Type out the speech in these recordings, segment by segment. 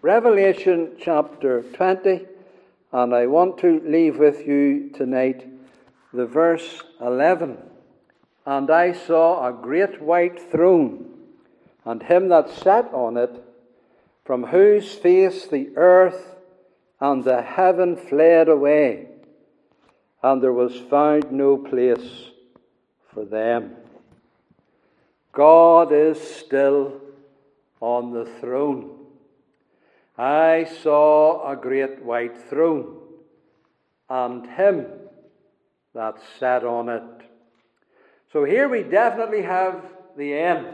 Revelation chapter 20, and I want to leave with you tonight the verse 11. And I saw a great white throne, and him that sat on it, from whose face the earth and the heaven fled away, and there was found no place for them. God is still on the throne. I saw a great white throne, and him that sat on it. So here we definitely have the end.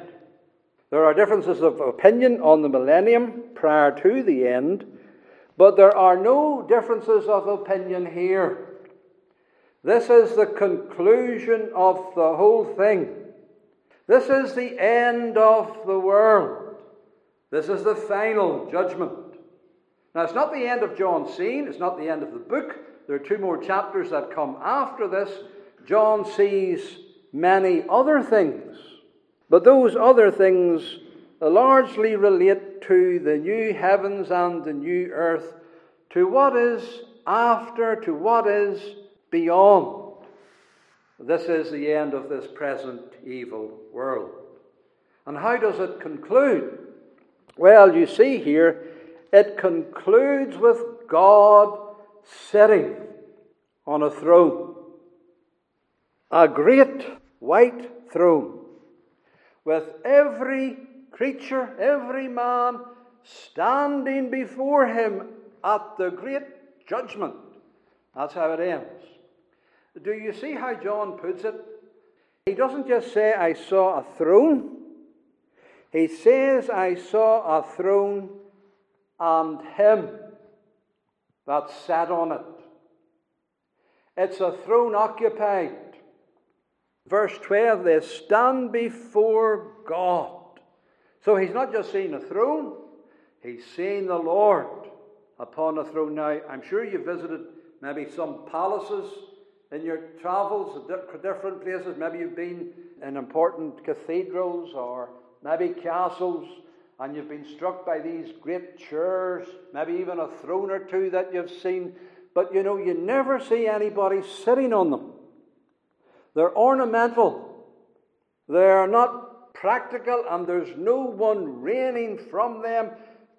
There are differences of opinion on the millennium prior to the end, but there are no differences of opinion here. This is the conclusion of the whole thing. This is the end of the world. This is the final judgment. Now, it's not the end of John's scene, it's not the end of the book. There are two more chapters that come after this. John sees many other things, but those other things largely relate to the new heavens and the new earth, to what is after, to what is beyond. This is the end of this present evil world. And how does it conclude? Well, you see here, it concludes with God sitting on a throne. A great white throne with every creature, every man standing before him at the great judgment. That's how it ends. Do you see how John puts it? He doesn't just say, I saw a throne. He says, I saw a throne and him that sat on it. It's a throne occupied. Verse 12, they stand before God. So he's not just seeing a throne, he's seeing the Lord upon a throne. Now, I'm sure you visited maybe some palaces in your travels different places. Maybe you've been in important cathedrals or maybe castles and you've been struck by these great chairs, maybe even a throne or two that you've seen, but you know, you never see anybody sitting on them. They're ornamental, they're not practical, and there's no one reigning from them.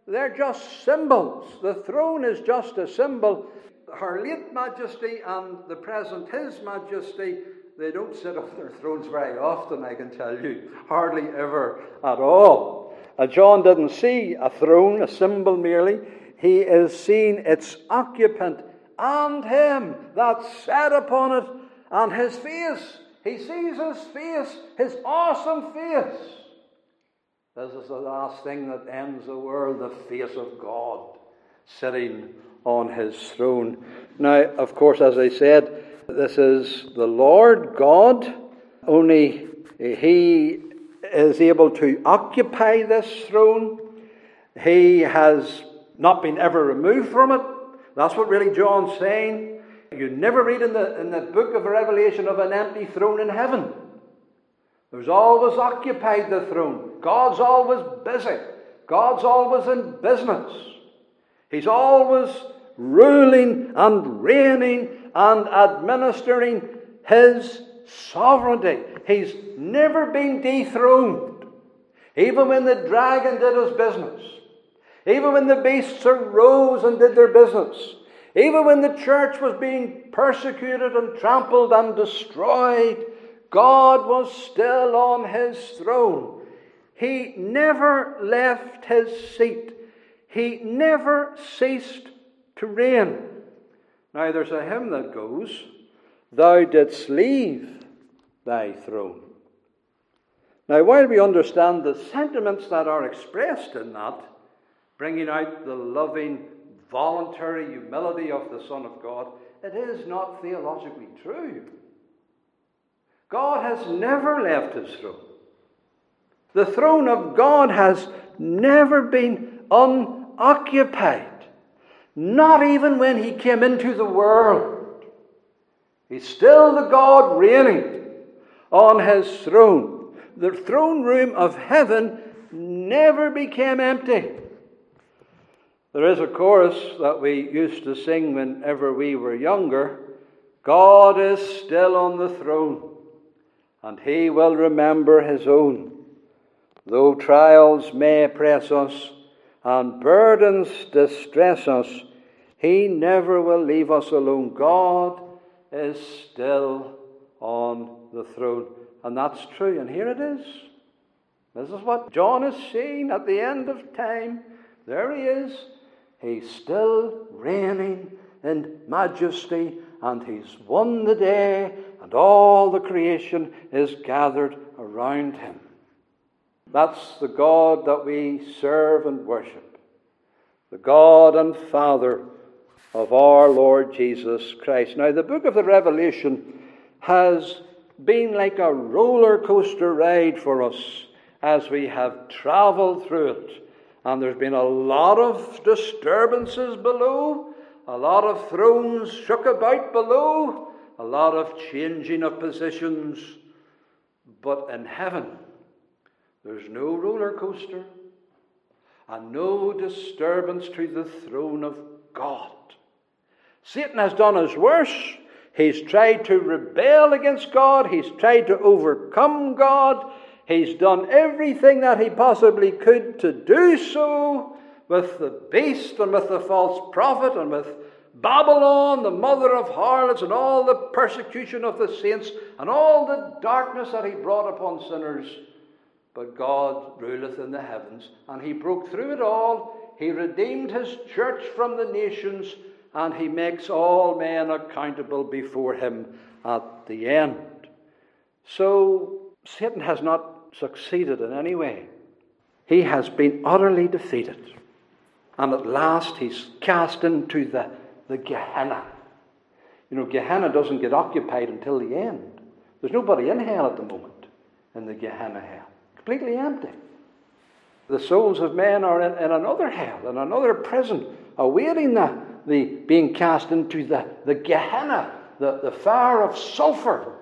They're just symbols. The throne is just a symbol. Her late Majesty and the present His Majesty, they don't sit on their thrones very often, I can tell you. Hardly ever at all. Uh, John didn't see a throne, a symbol merely. He is seeing its occupant and him that sat upon it and his face. He sees his face, his awesome face. This is the last thing that ends the world the face of God sitting on his throne. Now, of course, as I said, this is the Lord God, only he is able to occupy this throne. He has not been ever removed from it. That's what really John's saying. You never read in the, in the book of Revelation of an empty throne in heaven. There's always occupied the throne. God's always busy. God's always in business. He's always ruling and reigning and administering His sovereignty. He's never been dethroned. Even when the dragon did his business, even when the beasts arose and did their business, even when the church was being persecuted and trampled and destroyed, God was still on his throne. He never left his seat. He never ceased to reign. Now, there's a hymn that goes, Thou didst leave thy throne. Now, while we understand the sentiments that are expressed in that, bringing out the loving, voluntary humility of the Son of God, it is not theologically true. God has never left his throne. The throne of God has never been unoccupied, not even when he came into the world. He's still the God reigning on his throne. The throne room of heaven never became empty. There is a chorus that we used to sing whenever we were younger God is still on the throne, and he will remember his own. Though trials may press us and burdens distress us, he never will leave us alone. God is still on the throne. And that's true. And here it is. This is what John is seeing at the end of time. There he is He's still reigning in majesty, and He's won the day, and all the creation is gathered around Him. That's the God that we serve and worship, the God and Father of our Lord Jesus Christ. Now, the book of the Revelation has been like a roller coaster ride for us as we have traveled through it. And there's been a lot of disturbances below, a lot of thrones shook about below, a lot of changing of positions. But in heaven, there's no roller coaster and no disturbance to the throne of God. Satan has done his worst. He's tried to rebel against God. He's tried to overcome God. He's done everything that he possibly could to do so with the beast and with the false prophet and with Babylon, the mother of harlots, and all the persecution of the saints and all the darkness that he brought upon sinners. But God ruleth in the heavens, and he broke through it all. He redeemed his church from the nations, and he makes all men accountable before him at the end. So Satan has not succeeded in any way. He has been utterly defeated. And at last he's cast into the, the Gehenna. You know, Gehenna doesn't get occupied until the end. There's nobody in hell at the moment, in the Gehenna hell. Completely empty. The souls of men are in, in another hell, in another prison, awaiting the, the being cast into the, the Gehenna, the, the fire of sulfur.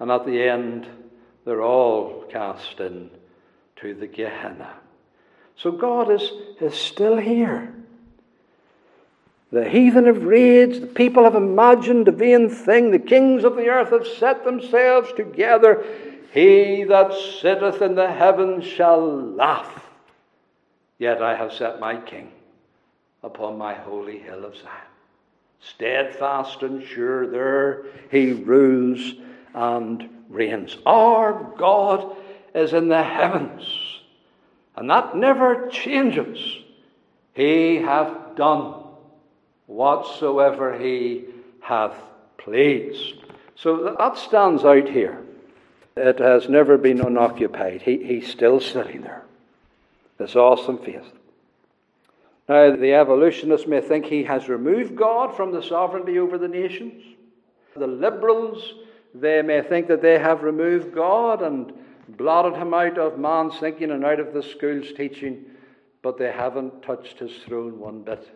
And at the end, they're all cast in to the Gehenna. So God is, is still here. The heathen have raged, the people have imagined a vain thing, the kings of the earth have set themselves together. He that sitteth in the heavens shall laugh. Yet I have set my king upon my holy hill of Zion. Steadfast and sure, there he rules and reigns. Our God is in the heavens, and that never changes. He hath done whatsoever he hath pleased. So that stands out here. It has never been unoccupied. He, he's still sitting there. This awesome face. Now, the evolutionists may think he has removed God from the sovereignty over the nations. The liberals they may think that they have removed God and blotted him out of man's thinking and out of the school's teaching, but they haven't touched his throne one bit.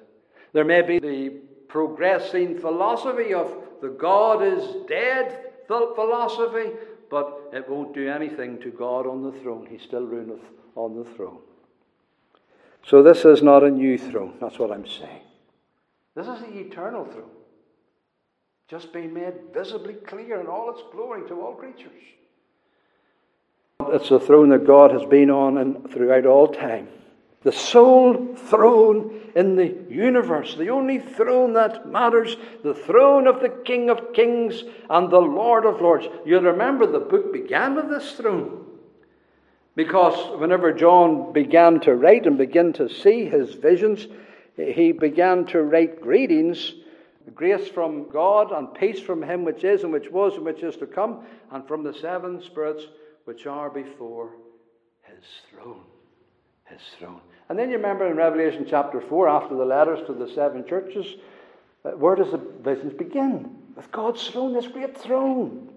There may be the progressing philosophy of the God is dead philosophy, but it won't do anything to God on the throne. He still reigneth on the throne. So this is not a new throne. That's what I'm saying. This is the eternal throne just being made visibly clear in all its glory to all creatures. It's the throne that God has been on and throughout all time. The sole throne in the universe, the only throne that matters, the throne of the King of Kings and the Lord of Lords. You'll remember the book began with this throne. Because whenever John began to write and begin to see his visions, he began to write greetings grace from God and peace from Him which is and which was and which is to come, and from the seven spirits which are before His throne. His throne. And then you remember in Revelation chapter 4, after the letters to the seven churches, uh, where does the visions begin? With God's throne, this great throne.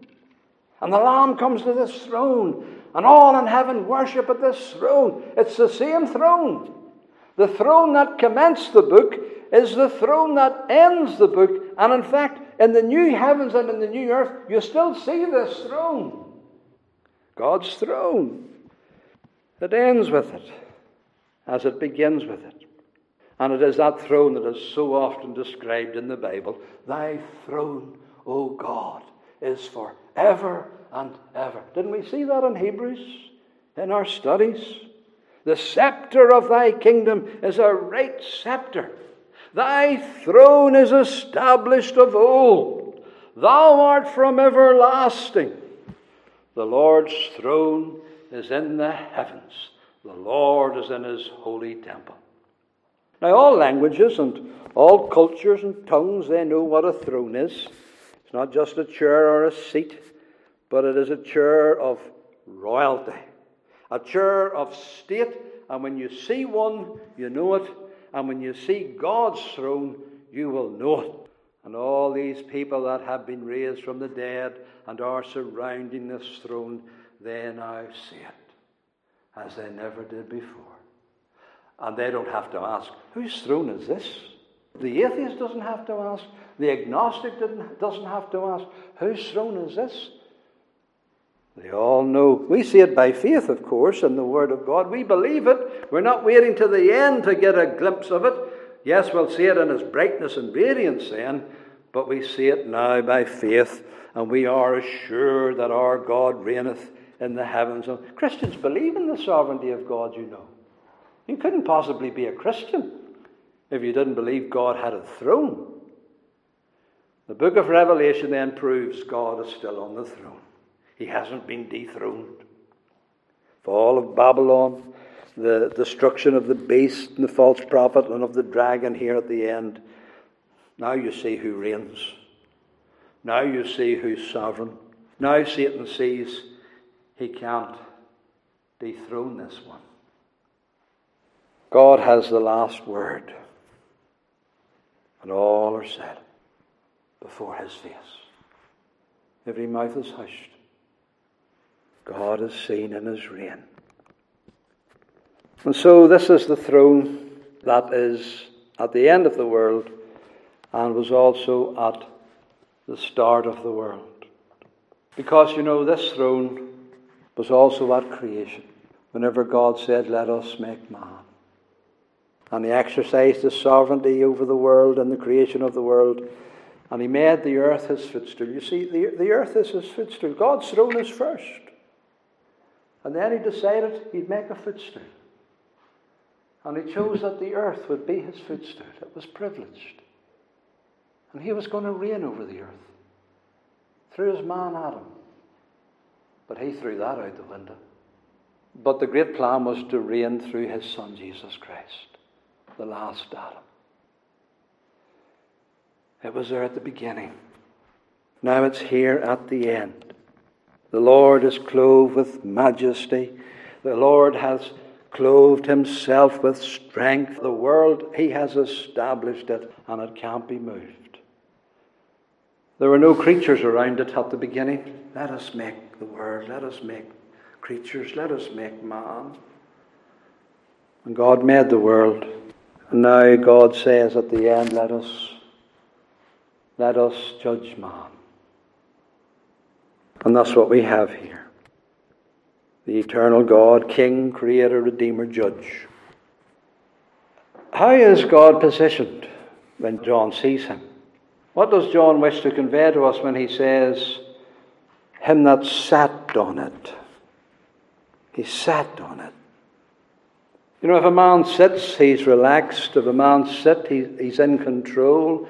And the Lamb comes to this throne, and all in heaven worship at this throne. It's the same throne. The throne that commenced the book is the throne that ends the book. And in fact, in the new heavens and in the new earth, you still see this throne God's throne. It ends with it as it begins with it. And it is that throne that is so often described in the Bible. Thy throne, O God, is for ever and ever. Didn't we see that in Hebrews in our studies? The scepter of thy kingdom is a right scepter. Thy throne is established of old. Thou art from everlasting. The Lord's throne is in the heavens. The Lord is in his holy temple. Now, all languages and all cultures and tongues, they know what a throne is. It's not just a chair or a seat, but it is a chair of royalty, a chair of state. And when you see one, you know it. And when you see God's throne, you will know it. And all these people that have been raised from the dead and are surrounding this throne, they now see it as they never did before. And they don't have to ask, whose throne is this? The atheist doesn't have to ask. The agnostic doesn't have to ask, whose throne is this? They all know. We see it by faith, of course, in the Word of God. We believe it. We're not waiting to the end to get a glimpse of it. Yes, we'll see it in its brightness and radiance then, but we see it now by faith, and we are assured that our God reigneth in the heavens. Christians believe in the sovereignty of God, you know. You couldn't possibly be a Christian if you didn't believe God had a throne. The book of Revelation then proves God is still on the throne. He hasn't been dethroned. Fall of Babylon, the destruction of the beast and the false prophet and of the dragon here at the end. Now you see who reigns. Now you see who's sovereign. Now Satan sees he can't dethrone this one. God has the last word. And all are said before his face. Every mouth is hushed. God is seen in his reign. And so, this is the throne that is at the end of the world and was also at the start of the world. Because, you know, this throne was also at creation. Whenever God said, Let us make man. And he exercised his sovereignty over the world and the creation of the world. And he made the earth his footstool. You see, the, the earth is his footstool. God's throne is first. And then he decided he'd make a footstool. And he chose that the earth would be his footstool. It was privileged. And he was going to reign over the earth through his man Adam. But he threw that out the window. But the great plan was to reign through his son Jesus Christ, the last Adam. It was there at the beginning. Now it's here at the end. The Lord is clothed with majesty. The Lord has clothed himself with strength. The world, he has established it, and it can't be moved. There were no creatures around it at the beginning. Let us make the world, let us make creatures, let us make man. And God made the world. And now God says at the end, let us let us judge man. And that's what we have here the eternal God, King, Creator, Redeemer, Judge. How is God positioned when John sees him? What does John wish to convey to us when he says, Him that sat on it? He sat on it. You know, if a man sits, he's relaxed. If a man sits, he's in control.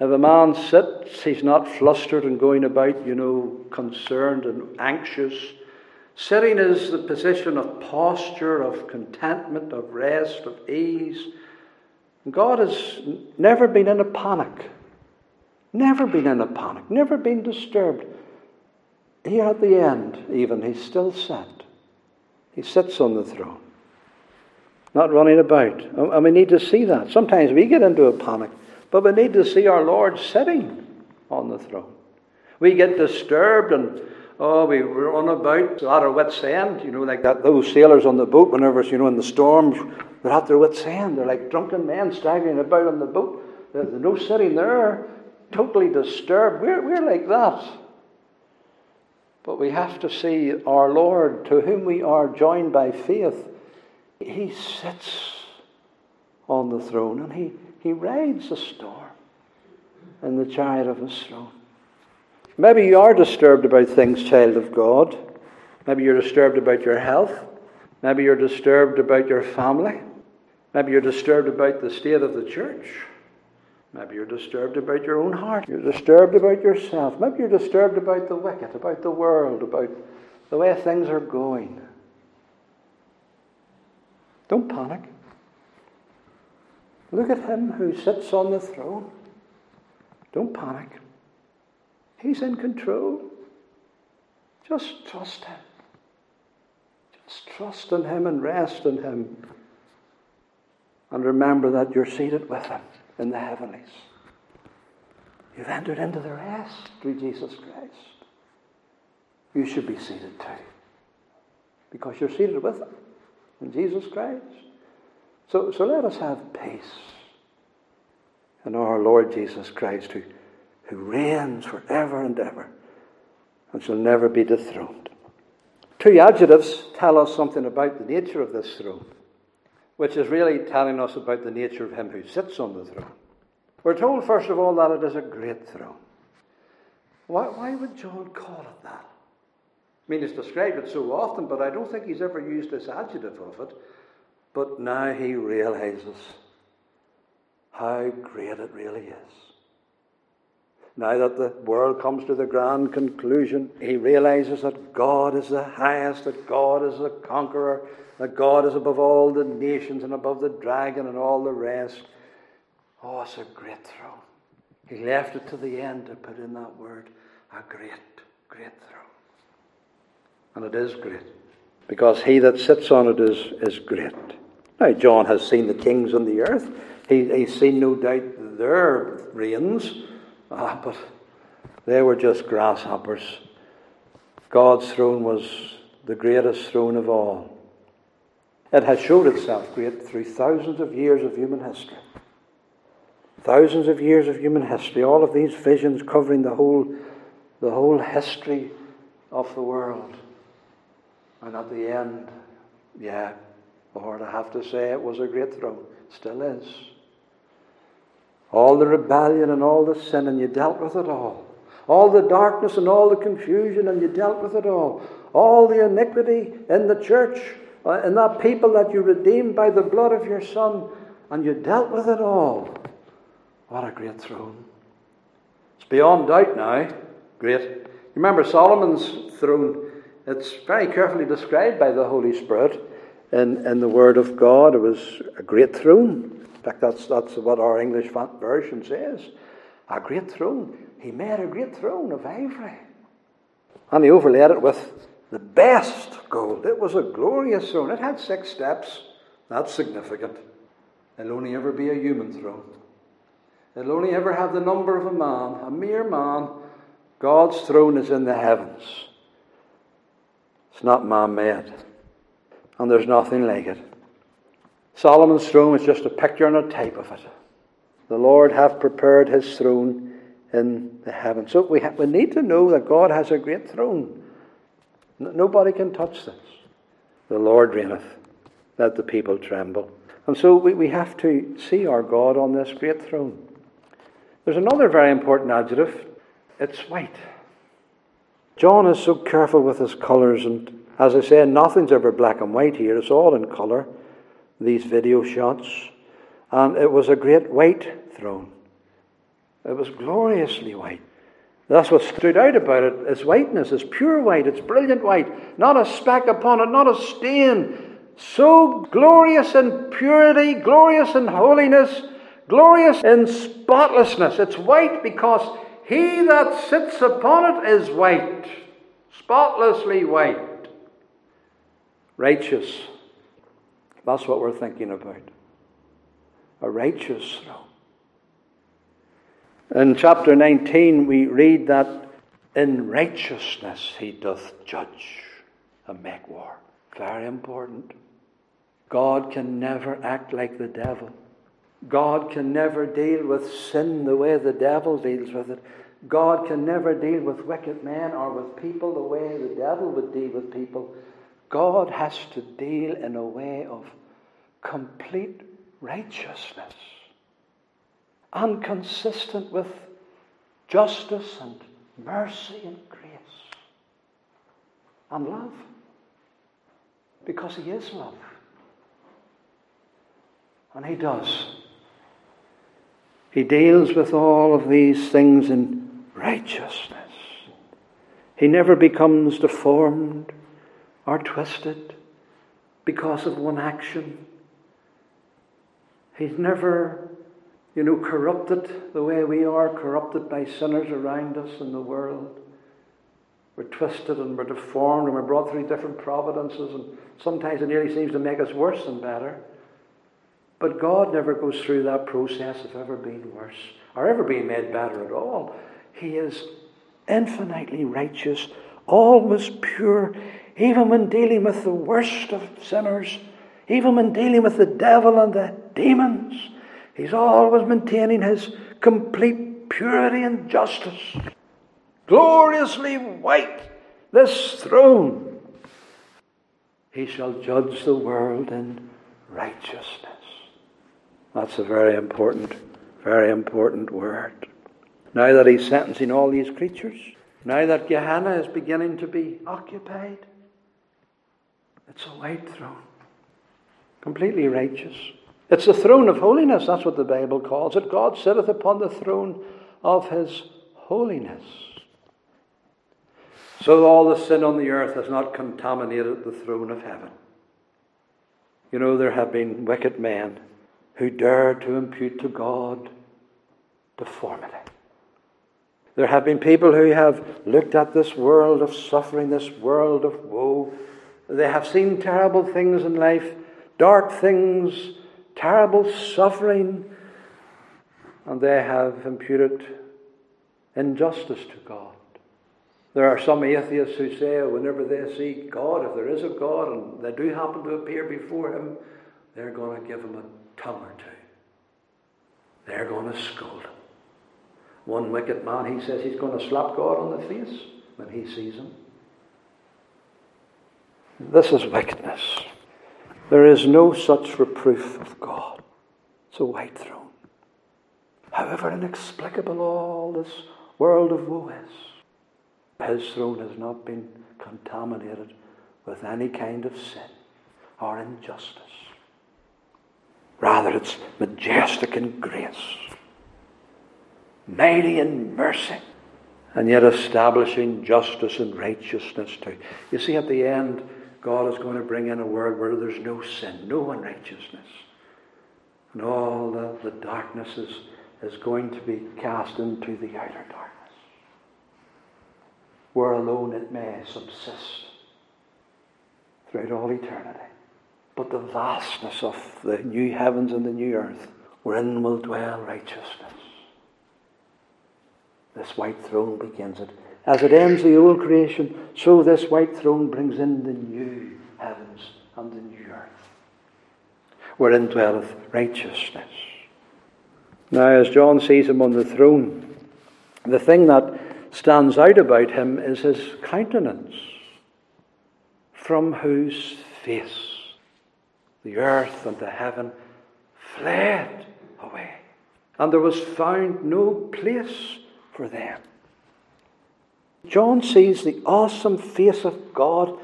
If a man sits, he's not flustered and going about, you know, concerned and anxious. Sitting is the position of posture, of contentment, of rest, of ease. God has never been in a panic. Never been in a panic. Never been disturbed. Here at the end, even, he's still sat. He sits on the throne. Not running about. And we need to see that. Sometimes we get into a panic. But we need to see our Lord sitting on the throne. We get disturbed and oh, we run about at our wits' end, you know, like that. Those sailors on the boat, whenever you know in the storms, they're at their wits' end. They're like drunken men staggering about on the boat. There's no sitting there, totally disturbed. We're, we're like that. But we have to see our Lord, to whom we are joined by faith. He sits on the throne, and he, he rides the storm in the chariot of his throne. Maybe you are disturbed about things, child of God. Maybe you're disturbed about your health. Maybe you're disturbed about your family. Maybe you're disturbed about the state of the church. Maybe you're disturbed about your own heart. You're disturbed about yourself. Maybe you're disturbed about the wicked, about the world, about the way things are going. Don't panic. Look at him who sits on the throne. Don't panic. He's in control. Just trust him. Just trust in him and rest in him. And remember that you're seated with him in the heavenlies. You've entered into the rest through Jesus Christ. You should be seated too. Because you're seated with him in Jesus Christ. So, so let us have peace in our Lord Jesus Christ, who, who reigns forever and ever and shall never be dethroned. Two adjectives tell us something about the nature of this throne, which is really telling us about the nature of him who sits on the throne. We're told, first of all, that it is a great throne. Why, why would John call it that? I mean, he's described it so often, but I don't think he's ever used this adjective of it. But now he realizes how great it really is. Now that the world comes to the grand conclusion, he realizes that God is the highest, that God is the conqueror, that God is above all the nations and above the dragon and all the rest. Oh, it's a great throne. He left it to the end to put in that word a great, great throne. And it is great. Because he that sits on it is, is great. Now, John has seen the kings on the earth. He, he's seen, no doubt, their reigns. Ah, but they were just grasshoppers. God's throne was the greatest throne of all. It has showed itself great through thousands of years of human history. Thousands of years of human history, all of these visions covering the whole, the whole history of the world. And at the end, yeah, Lord, I have to say it was a great throne. Still is. All the rebellion and all the sin, and you dealt with it all. All the darkness and all the confusion, and you dealt with it all. All the iniquity in the church, uh, in that people that you redeemed by the blood of your Son, and you dealt with it all. What a great throne. It's beyond doubt now. Great. You remember Solomon's throne? It's very carefully described by the Holy Spirit in, in the Word of God. It was a great throne. In fact, that's, that's what our English version says. A great throne. He made a great throne of ivory. And he overlaid it with the best gold. It was a glorious throne. It had six steps. That's significant. It'll only ever be a human throne. It'll only ever have the number of a man, a mere man. God's throne is in the heavens. It's not man made. And there's nothing like it. Solomon's throne is just a picture and a type of it. The Lord hath prepared his throne in the heavens. So we, ha- we need to know that God has a great throne. N- nobody can touch this. The Lord reigneth. Let the people tremble. And so we, we have to see our God on this great throne. There's another very important adjective. It's white. John is so careful with his colours, and as I say, nothing's ever black and white here. It's all in colour these video shots, and it was a great white throne. It was gloriously white. That's what stood out about it. Its whiteness, its pure white, its brilliant white, not a speck upon it, not a stain. So glorious in purity, glorious in holiness, glorious in spotlessness. It's white because he that sits upon it is white, spotlessly white, righteous, that's what we're thinking about. A righteous throne. In chapter 19, we read that in righteousness he doth judge and make war. Very important. God can never act like the devil. God can never deal with sin the way the devil deals with it. God can never deal with wicked men or with people the way the devil would deal with people. God has to deal in a way of complete righteousness and consistent with justice and mercy and grace and love. Because He is love. And He does. He deals with all of these things in righteousness. He never becomes deformed or twisted because of one action. He's never, you know, corrupted the way we are, corrupted by sinners around us in the world. We're twisted and we're deformed and we're brought through different providences, and sometimes it nearly seems to make us worse than better. But God never goes through that process of ever being worse or ever being made better at all. He is infinitely righteous, always pure, even when dealing with the worst of sinners, even when dealing with the devil and the demons. He's always maintaining his complete purity and justice. Gloriously white, this throne. He shall judge the world in righteousness. That's a very important, very important word. Now that he's sentencing all these creatures, now that Gehenna is beginning to be occupied, it's a white throne, completely righteous. It's the throne of holiness, that's what the Bible calls it. God sitteth upon the throne of his holiness. So all the sin on the earth has not contaminated the throne of heaven. You know, there have been wicked men who dare to impute to God deformity. There have been people who have looked at this world of suffering, this world of woe. They have seen terrible things in life, dark things, terrible suffering, and they have imputed injustice to God. There are some atheists who say whenever they see God, if there is a God and they do happen to appear before Him, they're going to give Him a tongue or two. They're going to scold him. One wicked man, he says he's going to slap God on the face when he sees him. This is wickedness. There is no such reproof of God. It's a white throne. However inexplicable all this world of woe is, his throne has not been contaminated with any kind of sin or injustice. Rather, it's majestic in grace, mighty in mercy, and yet establishing justice and righteousness too. You see, at the end, God is going to bring in a world where there's no sin, no unrighteousness. And all the, the darkness is, is going to be cast into the outer darkness, where alone it may subsist throughout all eternity but the vastness of the new heavens and the new earth, wherein will dwell righteousness. This white throne begins it. As it ends the old creation, so this white throne brings in the new heavens and the new earth, wherein dwelleth righteousness. Now, as John sees him on the throne, the thing that stands out about him is his countenance, from whose face the earth and the heaven fled away, and there was found no place for them. John sees the awesome face of God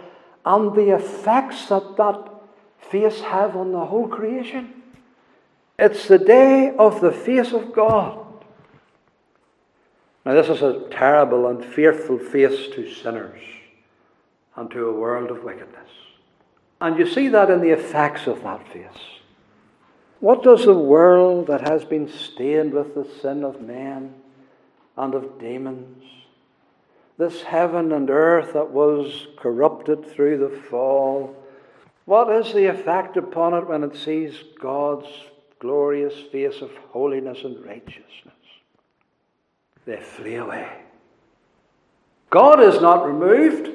and the effects that that face have on the whole creation. It's the day of the face of God. Now, this is a terrible and fearful face to sinners and to a world of wickedness. And you see that in the effects of that face. What does the world that has been stained with the sin of men and of demons, this heaven and earth that was corrupted through the fall, what is the effect upon it when it sees God's glorious face of holiness and righteousness? They flee away. God is not removed.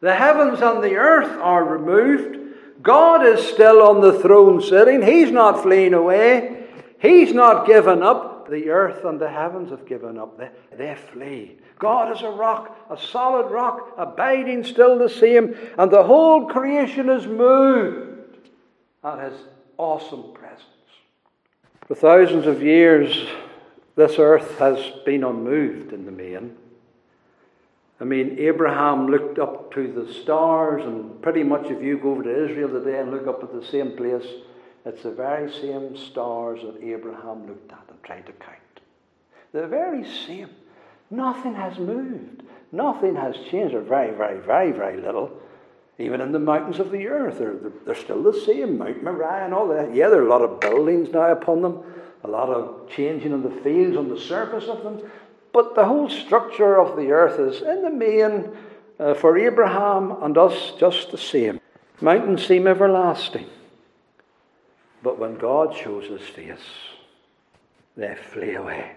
The heavens and the earth are removed. God is still on the throne sitting. He's not fleeing away. He's not given up. The earth and the heavens have given up. They, they flee. God is a rock, a solid rock, abiding still the same, and the whole creation is moved at His awesome presence. For thousands of years, this earth has been unmoved in the main. I mean, Abraham looked up to the stars, and pretty much if you go over to Israel today and look up at the same place, it's the very same stars that Abraham looked at and tried to count. The very same. Nothing has moved. Nothing has changed, or very, very, very, very little. Even in the mountains of the earth, they're, they're, they're still the same. Mount Moriah and all that. Yeah, there are a lot of buildings now upon them, a lot of changing of the fields on the surface of them. But the whole structure of the earth is, in the main, uh, for Abraham and us, just the same. Mountains seem everlasting. But when God shows his face, they flee away.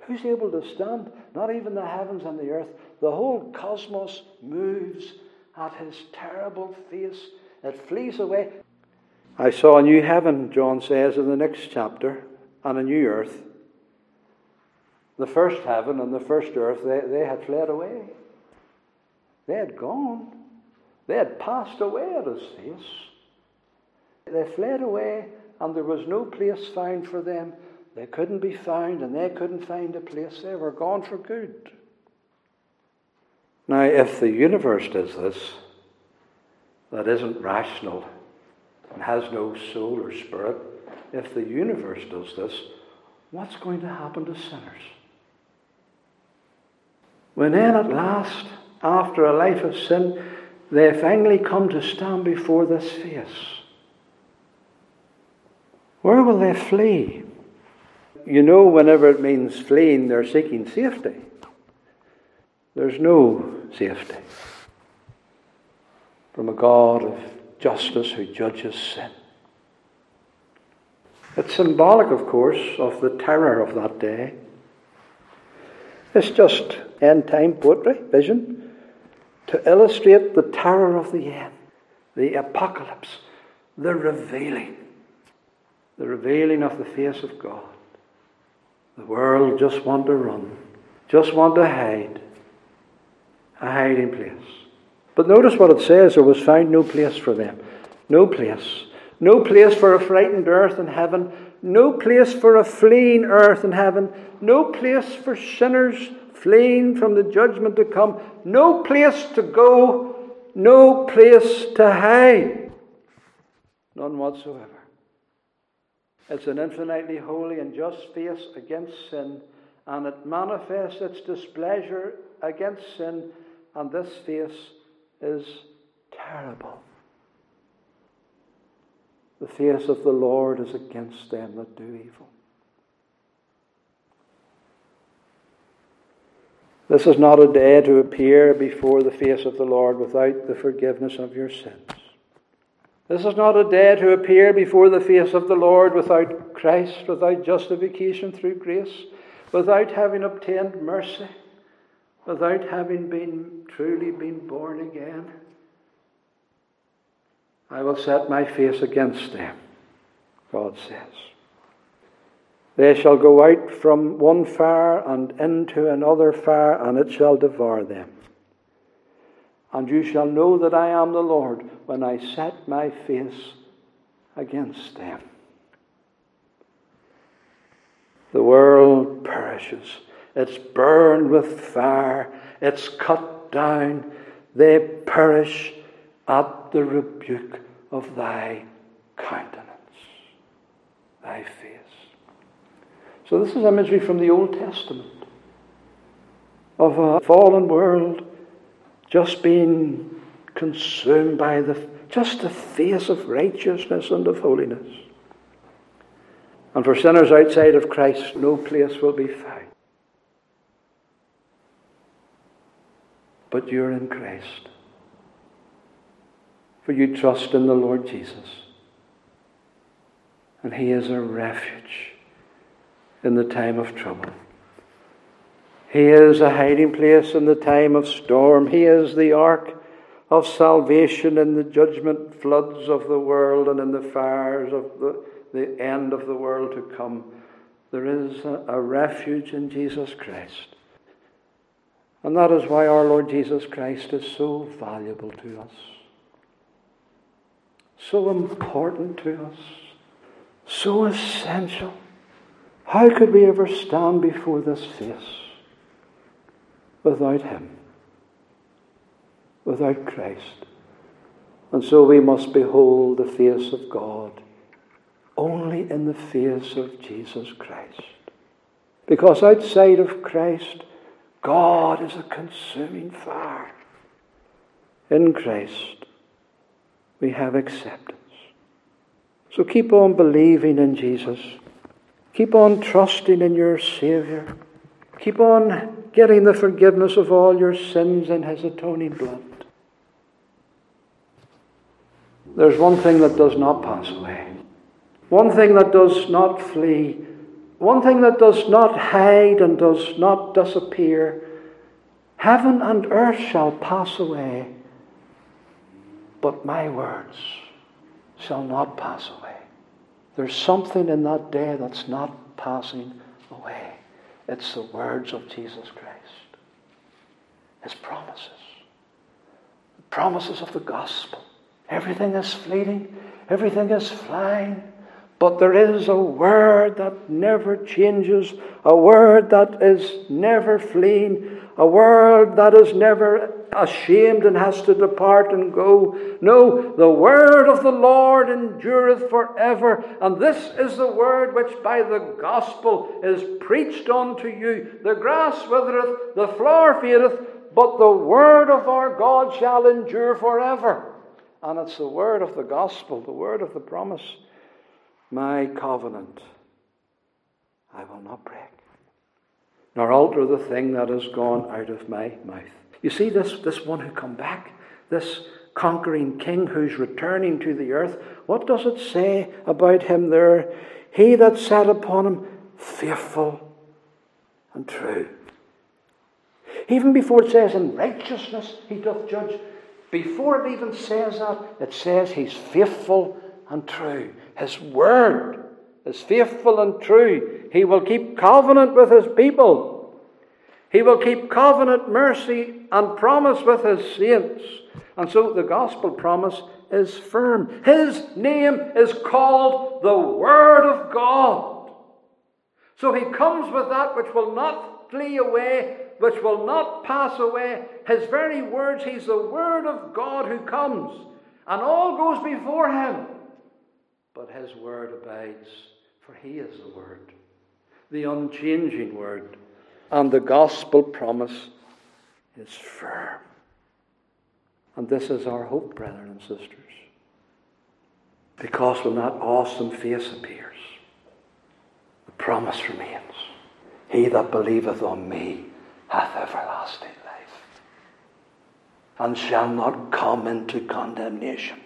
Who's able to stand? Not even the heavens and the earth. The whole cosmos moves at his terrible face. It flees away. I saw a new heaven, John says in the next chapter, and a new earth. The first heaven and the first earth, they, they had fled away. They had gone. They had passed away at his face. They fled away, and there was no place found for them. They couldn't be found, and they couldn't find a place. They were gone for good. Now, if the universe does this, that isn't rational and has no soul or spirit, if the universe does this, what's going to happen to sinners? When then at last, after a life of sin, they finally come to stand before this face, where will they flee? You know, whenever it means fleeing, they're seeking safety. There's no safety from a God of justice who judges sin. It's symbolic, of course, of the terror of that day. It's just end time poetry, vision, to illustrate the terror of the end, the apocalypse, the revealing, the revealing of the face of God. The world just want to run, just want to hide, a hiding place. But notice what it says there was found no place for them. No place. No place for a frightened earth and heaven. No place for a fleeing earth and heaven. No place for sinners fleeing from the judgment to come. No place to go. No place to hide. None whatsoever. It's an infinitely holy and just face against sin, and it manifests its displeasure against sin, and this face is terrible. The face of the Lord is against them that do evil. This is not a day to appear before the face of the Lord without the forgiveness of your sins. This is not a day to appear before the face of the Lord without Christ, without justification through grace, without having obtained mercy without having been truly been born again, I will set my face against them, God says. They shall go out from one fire and into another fire, and it shall devour them. And you shall know that I am the Lord when I set my face against them. The world perishes it's burned with fire, it's cut down, they perish at the rebuke of thy countenance, thy face. So, this is imagery from the Old Testament of a fallen world just being consumed by the just the face of righteousness and of holiness. And for sinners outside of Christ, no place will be found. but you're in Christ. For you trust in the Lord Jesus. And He is a refuge in the time of trouble. He is a hiding place in the time of storm. He is the ark of salvation in the judgment floods of the world and in the fires of the, the end of the world to come. There is a, a refuge in Jesus Christ. And that is why our Lord Jesus Christ is so valuable to us, so important to us, so essential. How could we ever stand before this face without Him? Without Christ? And so we must behold the face of God only in the face of Jesus Christ. Because outside of Christ, God is a consuming fire. In Christ, we have acceptance. So keep on believing in Jesus. Keep on trusting in your Saviour. Keep on getting the forgiveness of all your sins in His atoning blood. There's one thing that does not pass away, one thing that does not flee, one thing that does not hide and does not disappear. Heaven and earth shall pass away, but my words shall not pass away. There's something in that day that's not passing away. It's the words of Jesus Christ, His promises, the promises of the gospel. Everything is fleeting, everything is flying. But there is a word that never changes, a word that is never fleeing, a word that is never ashamed and has to depart and go. No, the word of the Lord endureth forever. And this is the word which by the gospel is preached unto you. The grass withereth, the flower fadeth, but the word of our God shall endure forever. And it's the word of the gospel, the word of the promise. My covenant I will not break, nor alter the thing that has gone out of my mouth. You see, this, this one who come back, this conquering king who's returning to the earth, what does it say about him there? He that sat upon him, faithful and true. Even before it says in righteousness he doth judge, before it even says that, it says he's faithful and true. His word is faithful and true. He will keep covenant with his people. He will keep covenant mercy and promise with his saints. And so the gospel promise is firm. His name is called the Word of God. So he comes with that which will not flee away, which will not pass away. His very words, he's the Word of God who comes. And all goes before him but his word abides, for he is the word, the unchanging word. And the gospel promise is firm. And this is our hope, brethren and sisters. Because when that awesome face appears, the promise remains He that believeth on me hath everlasting life, and shall not come into condemnation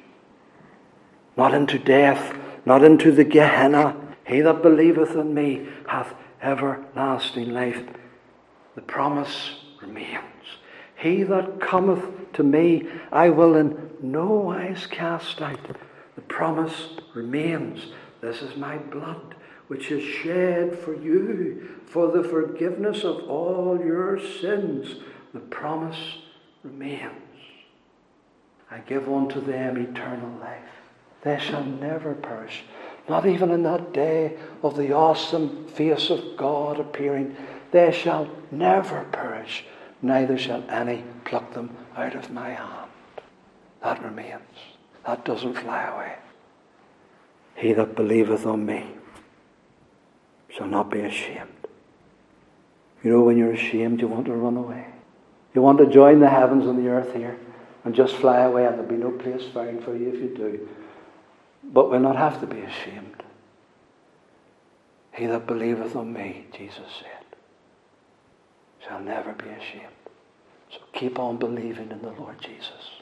not into death, not into the Gehenna. He that believeth in me hath everlasting life. The promise remains. He that cometh to me, I will in no wise cast out. The promise remains. This is my blood, which is shed for you for the forgiveness of all your sins. The promise remains. I give unto them eternal life they shall never perish. Not even in that day of the awesome face of God appearing. They shall never perish, neither shall any pluck them out of my hand. That remains. That doesn't fly away. He that believeth on me shall not be ashamed. You know, when you're ashamed, you want to run away. You want to join the heavens and the earth here and just fly away, and there'll be no place found for you if you do. But we'll not have to be ashamed. He that believeth on me, Jesus said, shall never be ashamed. So keep on believing in the Lord Jesus.